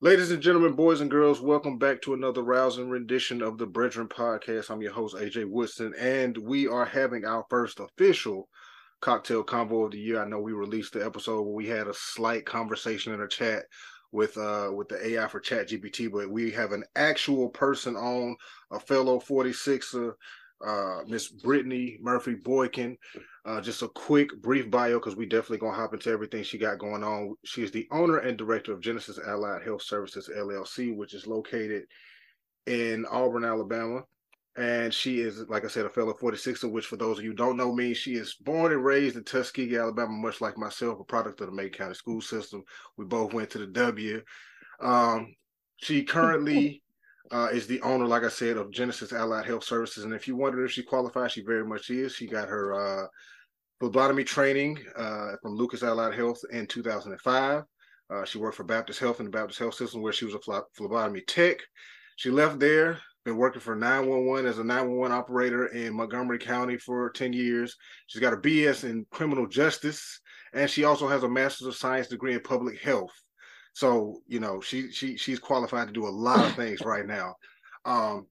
Ladies and gentlemen, boys and girls, welcome back to another rousing rendition of the Brethren Podcast. I'm your host, AJ Woodson, and we are having our first official cocktail convo of the year. I know we released the episode where we had a slight conversation in a chat with uh with the AI for Chat GPT, but we have an actual person on, a fellow 46er, uh, Miss Brittany Murphy Boykin. Uh, just a quick, brief bio because we definitely gonna hop into everything she got going on. She is the owner and director of Genesis Allied Health Services LLC, which is located in Auburn, Alabama. And she is, like I said, a fellow 46er, which for those of you don't know me, she is born and raised in Tuskegee, Alabama, much like myself, a product of the Macon County school system. We both went to the W. Um, she currently uh, is the owner, like I said, of Genesis Allied Health Services. And if you wonder if she qualifies, she very much is. She got her uh, phlebotomy training uh, from Lucas Allied Health in 2005. Uh, she worked for Baptist Health in the Baptist Health System, where she was a phlebotomy tech. She left there, been working for 911 as a 911 operator in Montgomery County for 10 years. She's got a BS in criminal justice, and she also has a Master's of Science degree in public health. So you know she she she's qualified to do a lot of things right now. Um,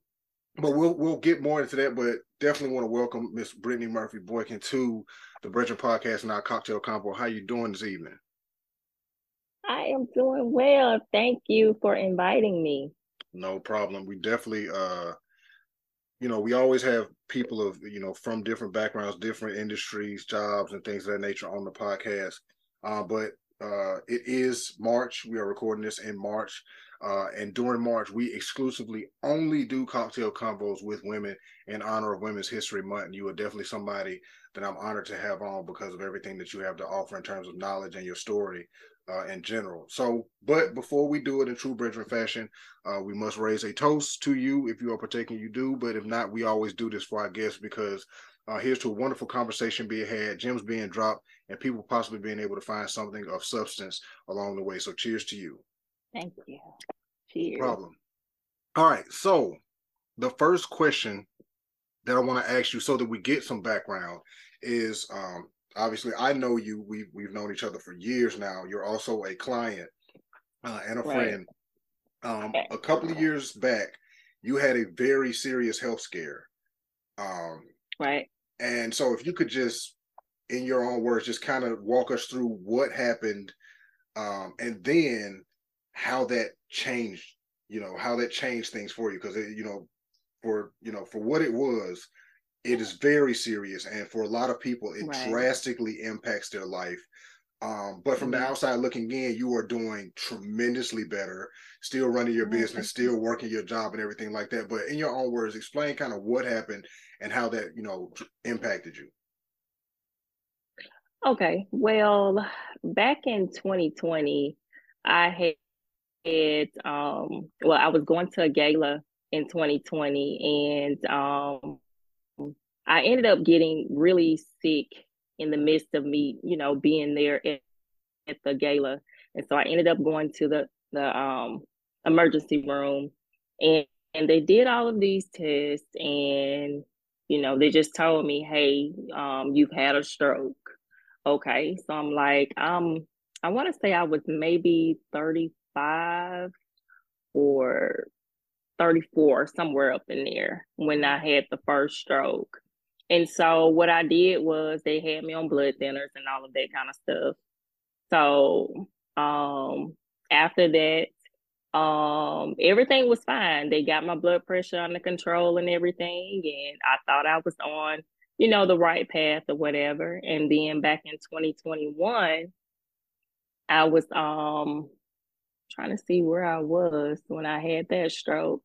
but we'll we'll get more into that. But definitely want to welcome Miss Brittany Murphy Boykin to the Brethren Podcast and our cocktail convo. How you doing this evening? I am doing well. Thank you for inviting me. No problem. We definitely uh you know, we always have people of, you know, from different backgrounds, different industries, jobs, and things of that nature on the podcast. Uh, but uh, it is March. We are recording this in March. Uh, and during March, we exclusively only do cocktail convos with women in honor of Women's History Month. And you are definitely somebody that I'm honored to have on because of everything that you have to offer in terms of knowledge and your story uh, in general. So, but before we do it in true Brethren fashion, uh, we must raise a toast to you. If you are partaking, you do. But if not, we always do this for our guests because uh, here's to a wonderful conversation being had, gems being dropped, and people possibly being able to find something of substance along the way. So, cheers to you. Thank you. Cheers. No problem. All right. So, the first question that I want to ask you, so that we get some background, is um, obviously I know you. We've we've known each other for years now. You're also a client uh, and a right. friend. Um, a couple of years back, you had a very serious health scare. Um, right. And so, if you could just, in your own words, just kind of walk us through what happened, um, and then how that changed, you know, how that changed things for you, because you know, for you know, for what it was, it is very serious, and for a lot of people, it right. drastically impacts their life. Um, but from mm-hmm. the outside looking in, you are doing tremendously better, still running your mm-hmm. business, still working your job and everything like that. But in your own words, explain kind of what happened and how that, you know, impacted you. Okay. Well, back in 2020, I had um well, I was going to a gala in 2020 and um I ended up getting really sick in the midst of me, you know, being there at, at the gala. And so I ended up going to the the um emergency room and and they did all of these tests and you know they just told me hey um you've had a stroke okay so i'm like um i want to say i was maybe 35 or 34 somewhere up in there when i had the first stroke and so what I did was they had me on blood thinners and all of that kind of stuff. So um, after that, um, everything was fine. They got my blood pressure under control and everything, and I thought I was on, you know, the right path or whatever. And then back in 2021, I was um trying to see where I was when I had that stroke.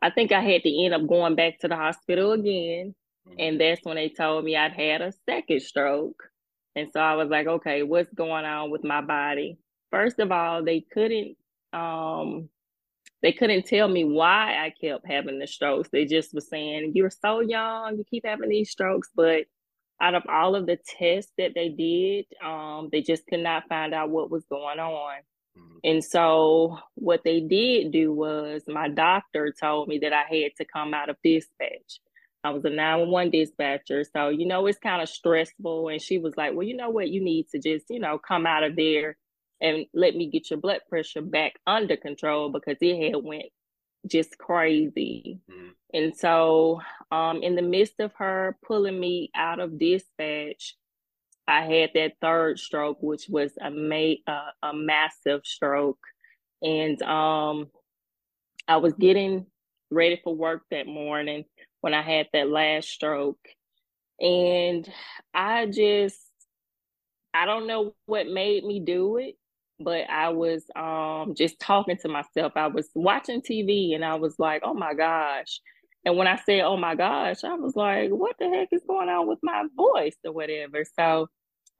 I think I had to end up going back to the hospital again Mm-hmm. And that's when they told me I'd had a second stroke. And so I was like, okay, what's going on with my body? First of all, they couldn't um they couldn't tell me why I kept having the strokes. They just were saying, You're so young, you keep having these strokes. But out of all of the tests that they did, um, they just could not find out what was going on. Mm-hmm. And so what they did do was my doctor told me that I had to come out of dispatch. I was a 911 dispatcher. So, you know, it's kind of stressful. And she was like, well, you know what? You need to just, you know, come out of there and let me get your blood pressure back under control because it had went just crazy. Mm-hmm. And so, um, in the midst of her pulling me out of dispatch, I had that third stroke, which was a ma- uh, a massive stroke, and um, I was getting ready for work that morning when I had that last stroke, and I just I don't know what made me do it, but I was um just talking to myself. I was watching TV and I was like, "Oh my gosh." And when I said, "Oh my gosh," I was like, "What the heck is going on with my voice or whatever?" So,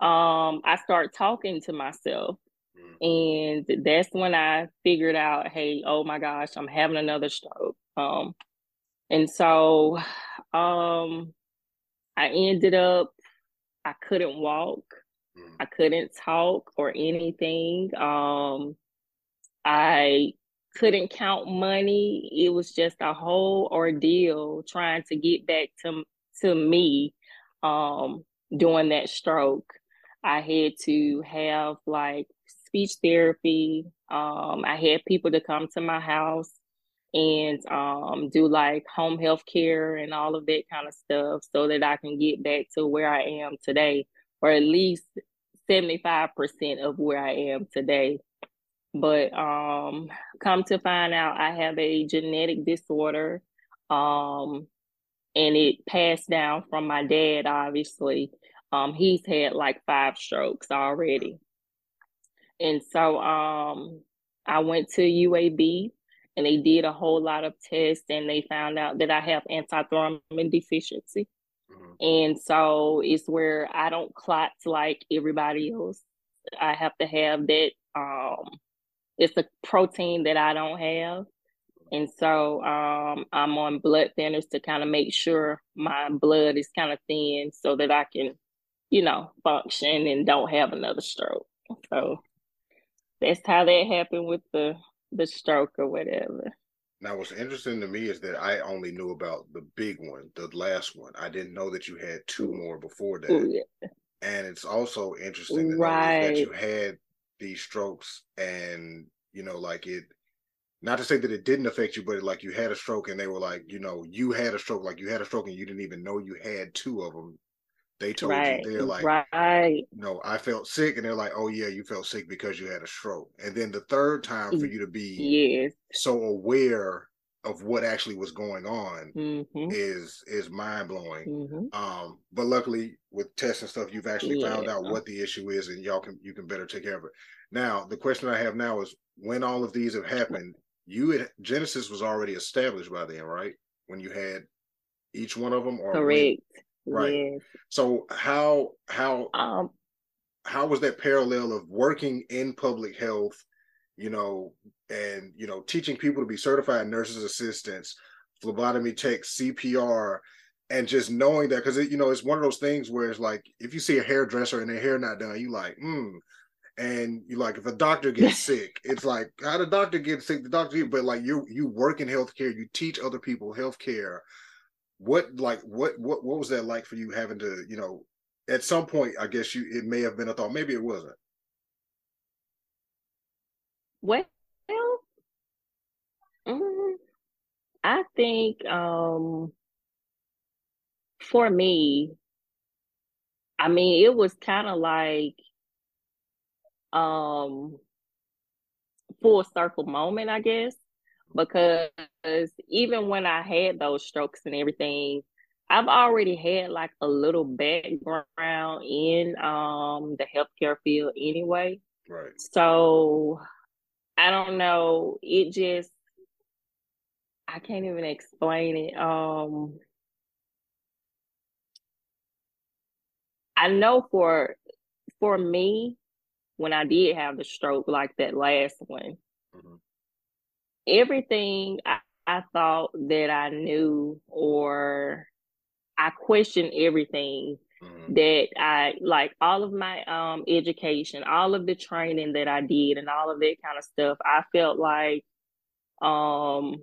um I start talking to myself. Mm. And that's when I figured out, "Hey, oh my gosh, I'm having another stroke." Um and so um I ended up I couldn't walk. Mm. I couldn't talk or anything. Um, I couldn't count money. It was just a whole ordeal trying to get back to to me um, during that stroke. I had to have like speech therapy. Um, I had people to come to my house and um, do like home health care and all of that kind of stuff so that I can get back to where I am today or at least 75% of where I am today. But um, come to find out, I have a genetic disorder, um, and it passed down from my dad. Obviously, um, he's had like five strokes already, and so um, I went to UAB, and they did a whole lot of tests, and they found out that I have antithrombin deficiency. And so it's where I don't clot like everybody else. I have to have that um it's a protein that I don't have. And so um I'm on blood thinners to kind of make sure my blood is kind of thin so that I can, you know, function and don't have another stroke. So that's how that happened with the the stroke or whatever. Now, what's interesting to me is that I only knew about the big one, the last one. I didn't know that you had two more before that. Ooh, yeah. And it's also interesting to right. that you had these strokes and, you know, like it, not to say that it didn't affect you, but like you had a stroke and they were like, you know, you had a stroke, like you had a stroke and you didn't even know you had two of them. They told right. you, they're like, right. no, I felt sick. And they're like, oh, yeah, you felt sick because you had a stroke. And then the third time for you to be yes. so aware of what actually was going on mm-hmm. is is mind blowing. Mm-hmm. Um, but luckily with tests and stuff, you've actually yeah. found out what the issue is, and y'all can you can better take care of it. Now, the question I have now is when all of these have happened, you had Genesis was already established by then, right? When you had each one of them, or correct? When, Right. Yes. So how how um how was that parallel of working in public health, you know, and you know, teaching people to be certified nurses assistants, phlebotomy techs, CPR, and just knowing that because you know it's one of those things where it's like if you see a hairdresser and their hair not done, you like, hmm. And you like if a doctor gets sick, it's like how the doctor get sick, the doctor, but like you you work in healthcare, you teach other people healthcare. What like what what what was that like for you having to you know at some point i guess you it may have been a thought maybe it wasn't. Well um, i think um for me i mean it was kind of like um full circle moment i guess because even when I had those strokes and everything, I've already had like a little background in um the healthcare field anyway. Right. So I don't know. It just I can't even explain it. Um I know for for me, when I did have the stroke like that last one, mm-hmm everything I, I thought that I knew or I questioned everything mm-hmm. that I like all of my um education, all of the training that I did and all of that kind of stuff. I felt like um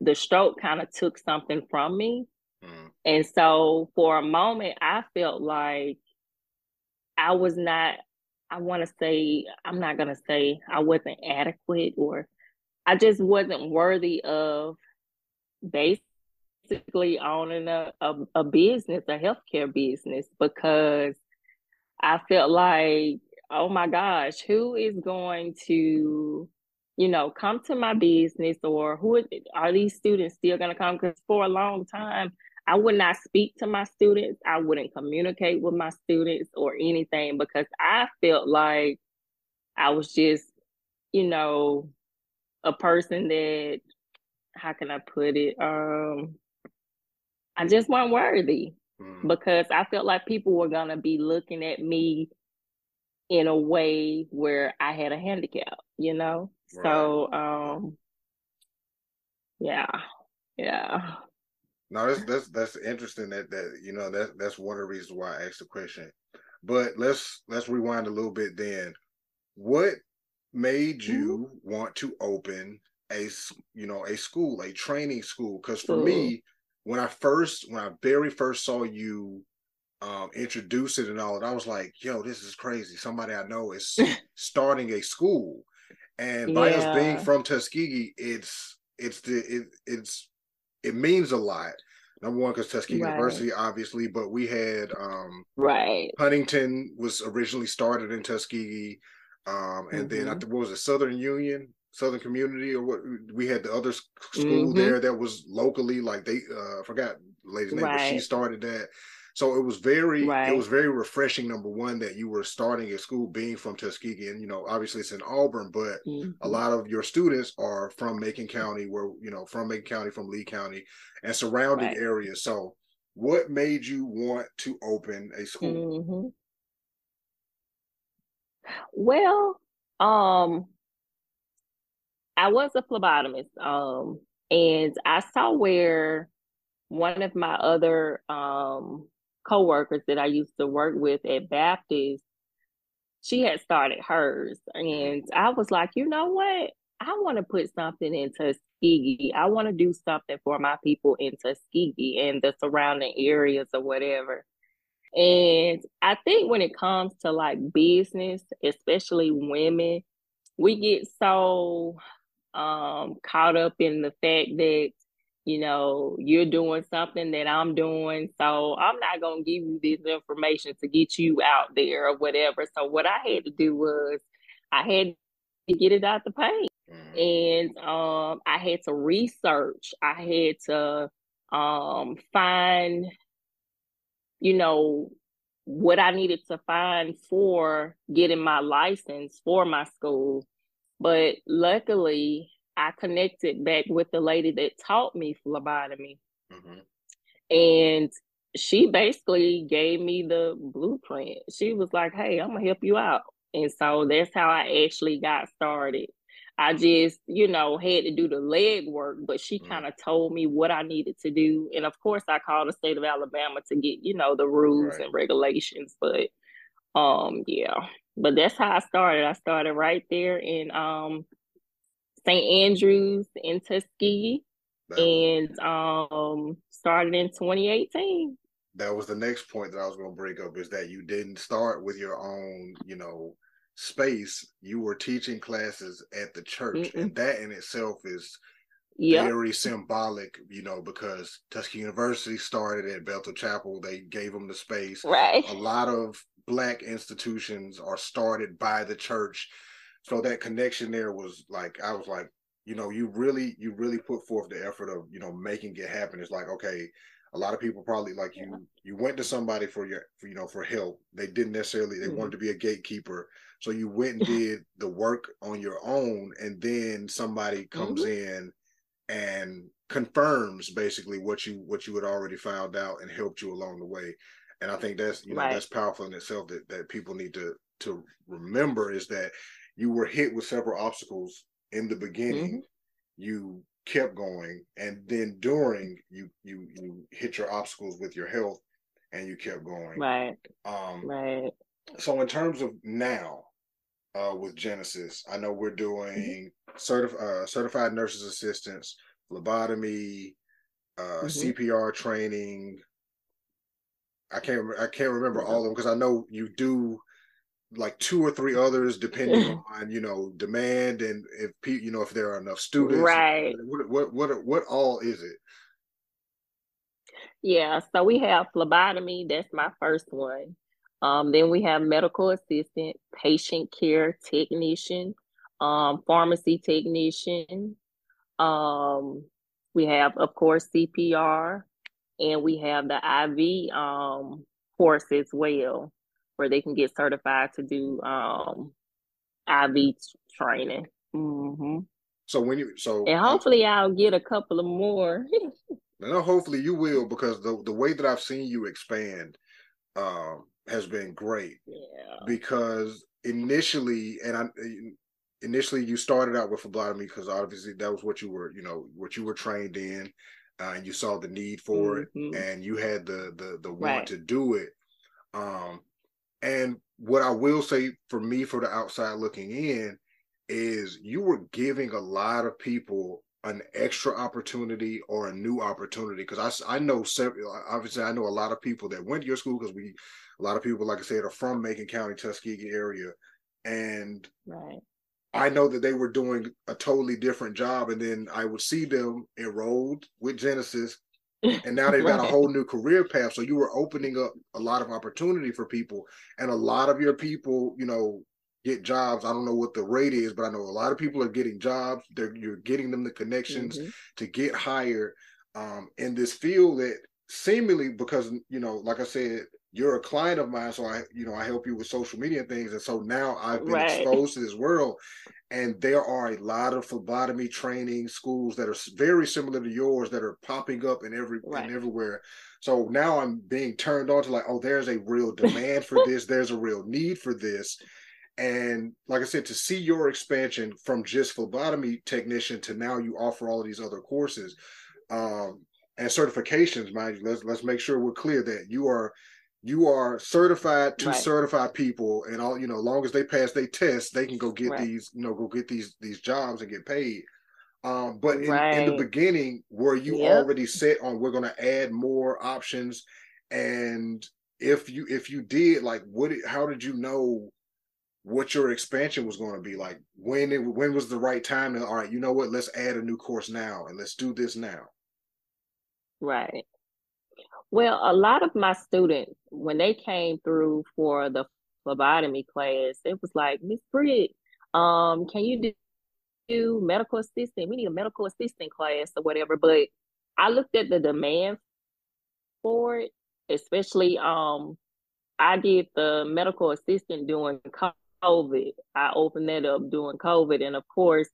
the stroke kind of took something from me. Mm-hmm. And so for a moment I felt like I was not I want to say I'm not gonna say I wasn't adequate or I just wasn't worthy of basically owning a, a, a business, a healthcare business, because I felt like, oh my gosh, who is going to, you know, come to my business or who are these students still going to come? Because for a long time, I would not speak to my students. I wouldn't communicate with my students or anything because I felt like I was just, you know, a person that how can I put it? Um I just wasn't worthy mm. because I felt like people were gonna be looking at me in a way where I had a handicap, you know? Right. So um yeah. Yeah. No, that's that's that's interesting that that you know that that's one of the reasons why I asked the question. But let's let's rewind a little bit then. What made mm-hmm. you mm-hmm. want to open a you know a school, a training school? Because for me, when I first when I very first saw you um, introduce it and all that, I was like, "Yo, this is crazy! Somebody I know is starting a school." And by yeah. us being from Tuskegee, it's it's the it, it's it means a lot. Number one, because Tuskegee right. University, obviously, but we had um right Huntingdon was originally started in Tuskegee, um, and mm-hmm. then I mm-hmm. think what was it Southern Union, Southern Community, or what? We had the other school mm-hmm. there that was locally, like they uh, I forgot lady's name, right. but she started that. So it was very right. it was very refreshing. Number one, that you were starting a school being from Tuskegee, and you know obviously it's in Auburn, but mm-hmm. a lot of your students are from Macon County, where you know from Macon County, from Lee County, and surrounding right. areas. So, what made you want to open a school? Mm-hmm. Well, um, I was a phlebotomist, um, and I saw where one of my other um coworkers that I used to work with at Baptist, she had started hers. And I was like, you know what? I want to put something in Tuskegee. I want to do something for my people in Tuskegee and the surrounding areas or whatever. And I think when it comes to like business, especially women, we get so um, caught up in the fact that you know, you're doing something that I'm doing. So I'm not going to give you this information to get you out there or whatever. So what I had to do was I had to get it out the paint. Mm-hmm. And um, I had to research. I had to um, find, you know, what I needed to find for getting my license for my school. But luckily, I connected back with the lady that taught me phlebotomy. Mm-hmm. And she basically gave me the blueprint. She was like, hey, I'm going to help you out. And so that's how I actually got started. I just, you know, had to do the leg work, but she mm-hmm. kind of told me what I needed to do. And of course, I called the state of Alabama to get, you know, the rules right. and regulations. But um, yeah, but that's how I started. I started right there in um St. Andrews in Tuskegee and um started in 2018. That was the next point that I was going to bring up is that you didn't start with your own, you know, space. You were teaching classes at the church, Mm-mm. and that in itself is yep. very symbolic, you know, because Tuskegee University started at Bethel Chapel. They gave them the space. Right. A lot of black institutions are started by the church so that connection there was like I was like, you know, you really you really put forth the effort of you know making it happen. It's like okay, a lot of people probably like you you went to somebody for your for, you know for help. They didn't necessarily they mm-hmm. wanted to be a gatekeeper, so you went and did the work on your own, and then somebody comes mm-hmm. in and confirms basically what you what you had already found out and helped you along the way. And I think that's you know right. that's powerful in itself that that people need to to remember is that you were hit with several obstacles in the beginning. Mm-hmm. You kept going, and then during you you you hit your obstacles with your health, and you kept going. Right. Um, right. So in terms of now, uh, with Genesis, I know we're doing mm-hmm. certif- uh, certified nurses assistants, phlebotomy, uh, mm-hmm. CPR training. I can't I can't remember all of them because I know you do like two or three others depending on you know demand and if you know if there are enough students right. what what what, what all is it? Yeah so we have phlebotomy that's my first one. Um, then we have medical assistant patient care technician um, pharmacy technician. Um, we have of course cpr and we have the iv um, course as well where they can get certified to do um, IV training. Mm-hmm. So when you so and hopefully I'll get a couple of more. no, hopefully you will because the the way that I've seen you expand um, has been great. Yeah. Because initially, and I initially you started out with phlebotomy because obviously that was what you were you know what you were trained in. Uh, and you saw the need for mm-hmm. it, and you had the the the want right. to do it. Um, and what I will say for me, for the outside looking in, is you were giving a lot of people an extra opportunity or a new opportunity. Because I, I know several obviously I know a lot of people that went to your school because we a lot of people like I said are from Macon County Tuskegee area. And right. I know that they were doing a totally different job. And then I would see them enrolled with Genesis and now they've right. got a whole new career path. So you were opening up a lot of opportunity for people, and a lot of your people, you know, get jobs. I don't know what the rate is, but I know a lot of people are getting jobs. They're you're getting them the connections mm-hmm. to get hired um, in this field that seemingly because you know, like I said, you're a client of mine, so I, you know, I help you with social media and things, and so now I've been right. exposed to this world, and there are a lot of phlebotomy training schools that are very similar to yours that are popping up in every right. and everywhere. So now I'm being turned on to like, oh, there's a real demand for this. There's a real need for this. And like I said, to see your expansion from just phlebotomy technician to now you offer all of these other courses um, and certifications, mind you. Let's let's make sure we're clear that you are you are certified to right. certify people and all you know long as they pass their test they can go get right. these you know go get these these jobs and get paid um, but in, right. in, the beginning were you yep. already set on we're going to add more options and if you if you did like what how did you know what your expansion was going to be like when it when was the right time to all right you know what let's add a new course now and let's do this now right well, a lot of my students, when they came through for the phlebotomy class, it was like, Miss Britt, um, can you do, medical assistant? We need a medical assistant class or whatever. But I looked at the demand for it, especially um, I did the medical assistant during COVID. I opened that up during COVID, and of course,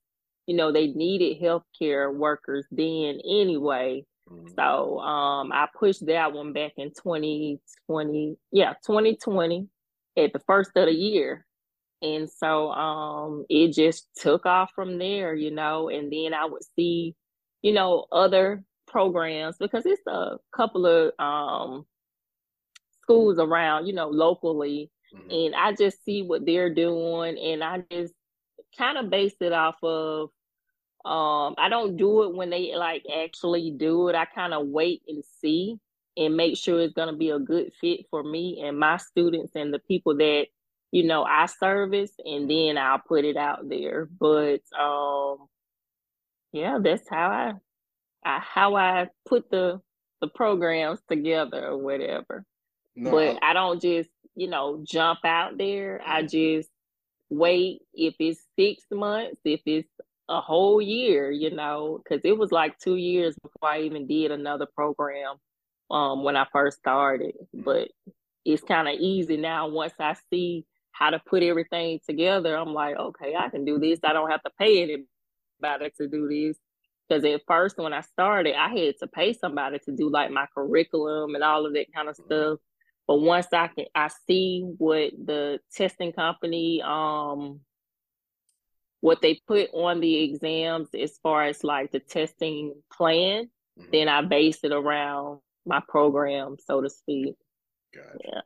you know they needed healthcare workers then anyway. Mm-hmm. So um, I pushed that one back in 2020. Yeah, 2020 at the first of the year. And so um, it just took off from there, you know, and then I would see, you know, other programs because it's a couple of um, schools around, you know, locally. Mm-hmm. And I just see what they're doing and I just kind of base it off of um, I don't do it when they like actually do it. I kind of wait and see and make sure it's gonna be a good fit for me and my students and the people that you know I service, and then I'll put it out there. But um, yeah, that's how I, I how I put the the programs together or whatever. No, but I, I don't just you know jump out there. I mm-hmm. just wait if it's six months, if it's a whole year, you know, because it was like two years before I even did another program um, when I first started. But it's kind of easy now once I see how to put everything together. I'm like, okay, I can do this. I don't have to pay anybody to do this. Because at first, when I started, I had to pay somebody to do like my curriculum and all of that kind of mm-hmm. stuff. But once I can, I see what the testing company um what they put on the exams as far as like the testing plan, mm-hmm. then I base it around my program, so to speak. Gotcha. Yeah.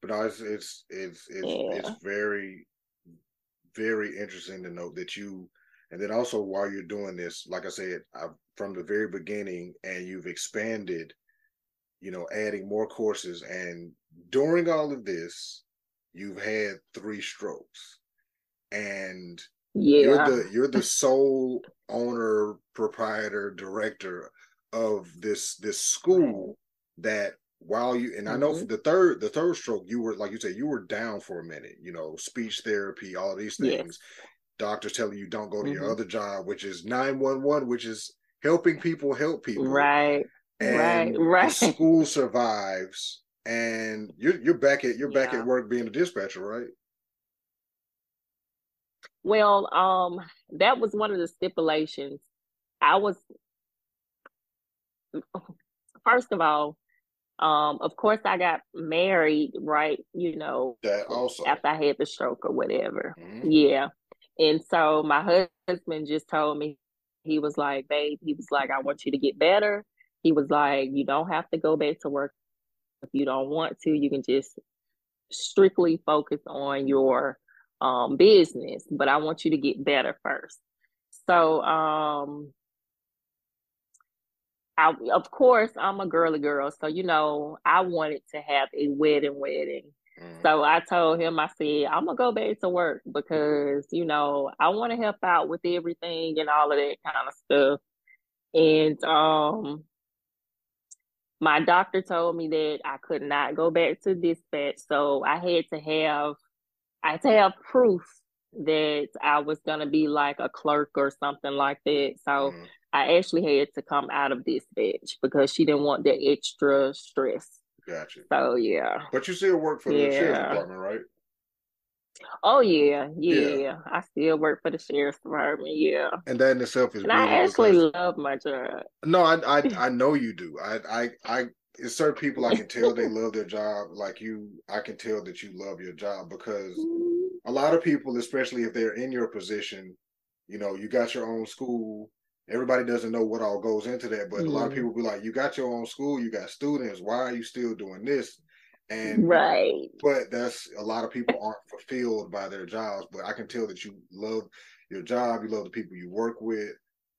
But no, it's it's it's it's, yeah. it's very very interesting to note that you and then also while you're doing this, like I said, I've, from the very beginning, and you've expanded, you know, adding more courses, and during all of this, you've had three strokes, and yeah. you're the you're the sole owner, proprietor, director of this this school that while you and I know for Mhm. the third the third stroke you were like you said you were down for a minute you know speech therapy all these Yes. things doctors telling you don't go to your Mhm. other job which is 911 which is helping people help people Right. and right, right. school survives and you're you're back at you're back at work being a dispatcher right Well, um, that was one of the stipulations. I was, first of all, um, of course, I got married, right? You know, that also after I had the stroke or whatever. Mhm. Yeah. And so my husband just told me, he was like, babe, he was like, I want you to get better. He was like, you don't have to go back to work if you don't want to. You can just strictly focus on your um, business, but I want you to get better first. So, um, I, of course, I'm a girly girl. So, you know, I wanted to have a wedding wedding. Mhm. So I told him, I said, I'm gonna go back to work because, you know, I want to help out with everything and all of that kind of stuff. And um my doctor told me that I could not go back to dispatch. So I had to have I had to have proof that I was gonna be like a clerk or something like that. So Mhm. I actually had to come out of this bitch because she didn't want that extra stress. gotcha So yeah. but you still work for the sheriff's department right Oh yeah, yeah, Yeah. I still work for the sheriff's department. Yeah, and that in itself is and I actually love my job. No, I, I I know you do. I I I it's certain people I can tell they love their job. Like you, I can tell that you love your job because a lot of people, especially if they're in your position, you know, you got your own school. Everybody doesn't know what all goes into that, but a lot of Mhm. people be like, "You got your own school, you got students. Why are you still doing this?" And Right. but that's a lot of people aren't fulfilled by their jobs. But I can tell that you love your job, you love the people you work with,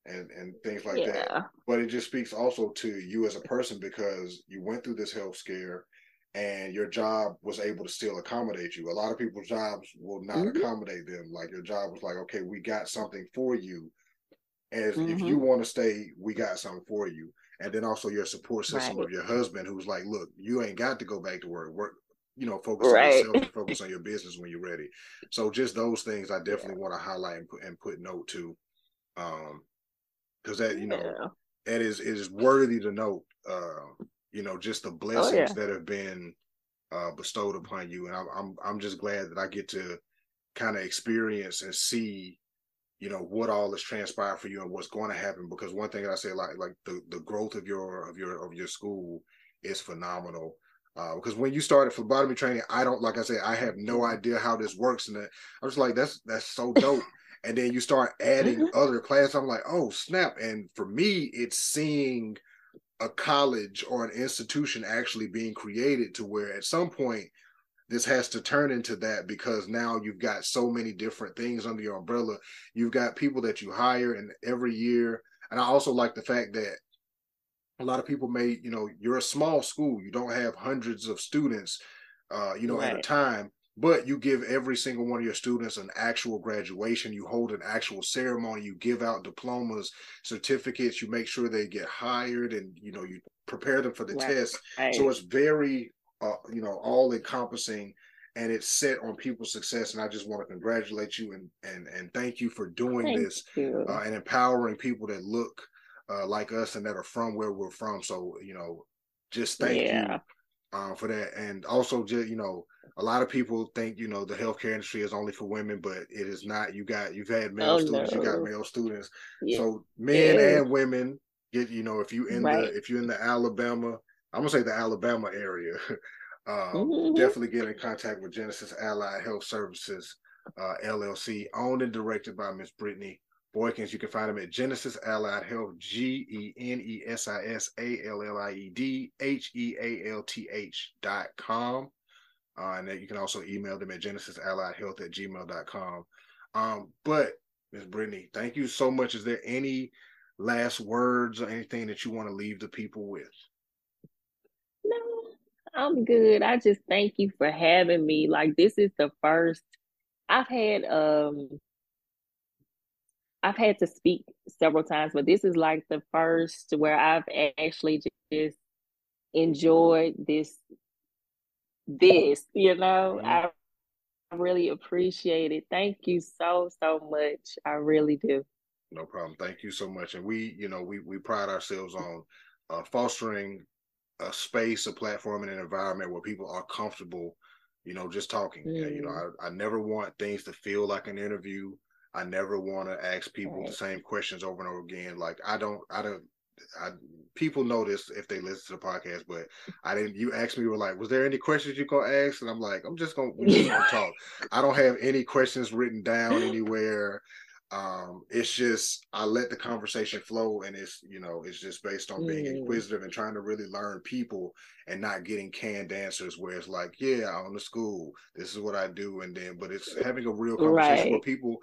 and and things like that but it just speaks also to you as a person because you went through this health scare and your job was able to still accommodate you. A lot of people's jobs will not Mhm. accommodate them. Like your job was like, okay, we got something for you. As if Mhm. you want to stay, we got something for you. And then also your support system Right. of your husband who's like, look, you ain't got to go back to work. Work, you know, focus Right. on yourself focus on your business when you're ready. So just those things I definitely want to highlight and put and put note to. Um because that, you know, Yeah. it is it is worthy to note uh you know just the blessings Oh, yeah. that have been uh bestowed upon you and I'm I'm I'm just glad that I get to kind of experience and see you know what all has transpired for you and what's going to happen because one thing that I say like like the the growth of your of your of your school is phenomenal uh, because when you started phlebotomy training, I don't like I said I have no idea how this works, and that, I was like, that's that's so dope. And then you start adding Mhm. other classes. I'm like, oh snap! And for me, it's seeing a college or an institution actually being created to where at some point this has to turn into that because now you've got so many different things under your umbrella. You've got people that you hire and every year. And I also like the fact that a lot of people may, you know, you're a small school. You don't have hundreds of students, uh, you know, at a time, but you give every single one of your students an actual graduation. You hold an actual ceremony. You give out diplomas, certificates. You make sure they get hired and, you know, you prepare them for the Right. test. Right. So it's very, uh, you know, all encompassing, and it's set on people's success. And I just want to congratulate you and and and thank you for doing Thank this uh, and empowering people that look uh, like us and that are from where we're from. So you know, just thank Yeah. you uh, for that. And also, just you know, a lot of people think you know the healthcare industry is only for women, but it is not. You got you've had male Oh, students, you got male students. Yeah. So men Yeah. and women get you know if you in Right. the if you're in the Alabama, I'm gonna say the Alabama area. um, Mhm. Definitely get in contact with Genesis Allied Health Services uh, LLC, owned and directed by Miss Brittany Boykins. You can find them at Genesis Allied Health, G E N E S I S A L L I E D H E A L T H dot com. Uh, and then you can also email them at Genesis Allied Health at gmail.com. Um, but Miss Brittany, thank you so much. Is there any last words or anything that you want to leave the people with? No, I'm good. I just thank you for having me. Like this is the first I've had um I've had to speak several times, but this is like the first where I've actually just enjoyed this this, you know. I really appreciate it. Thank you so so much. I really do. No problem. Thank you so much. And we, you know, we we pride ourselves on uh, fostering a space, a platform, and an environment where people are comfortable, you know, just talking. Mm. You know, mm. I, I never want things to feel like an interview. I never want to ask people right. the same questions over and over again. Like I don't, I don't, I people know this if they listen to the podcast, but I didn't. You asked me, were like, was there any questions you gonna ask? And I'm like, I'm just gonna, just gonna talk. I don't have any questions written down anywhere um it's just i let the conversation flow and it's you know it's just based on being mm. inquisitive and trying to really learn people and not getting canned answers where it's like yeah i own the school this is what i do and then but it's having a real conversation right. where people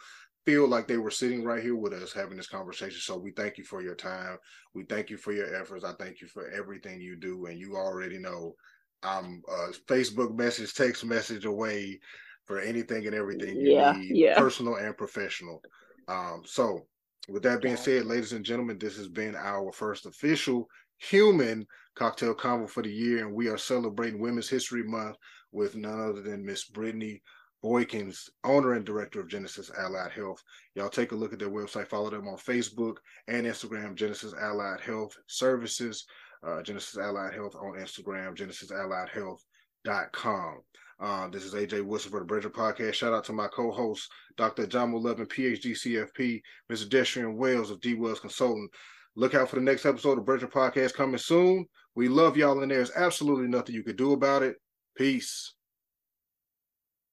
feel like they were sitting right here with us having this conversation. So we thank you for your time. We thank you for your efforts. I thank you for everything you do. And you already know i'm a facebook message text message away for anything and everything you yeah, need yeah. personal and professional. Um, so, with that being said, ladies and gentlemen, this has been our first official human cocktail convo for the year, and we are celebrating Women's History Month with none other than Miss Brittany Boykins, owner and director of Genesis Allied Health. Y'all take a look at their website, follow them on Facebook and Instagram, Genesis Allied Health Services, uh, Genesis Allied Health on Instagram, Genesis Allied genesisalliedhealth.com. Uh, this is AJ Woodson for the Brethren Podcast. Shout out to my co-host, Dr. John Levin, PhD CFP, Mr. Destrian Wells of D Wells Consulting. Look out for the next episode of Brethren Podcast coming soon. We love y'all, and there's absolutely nothing you can do about it. Peace.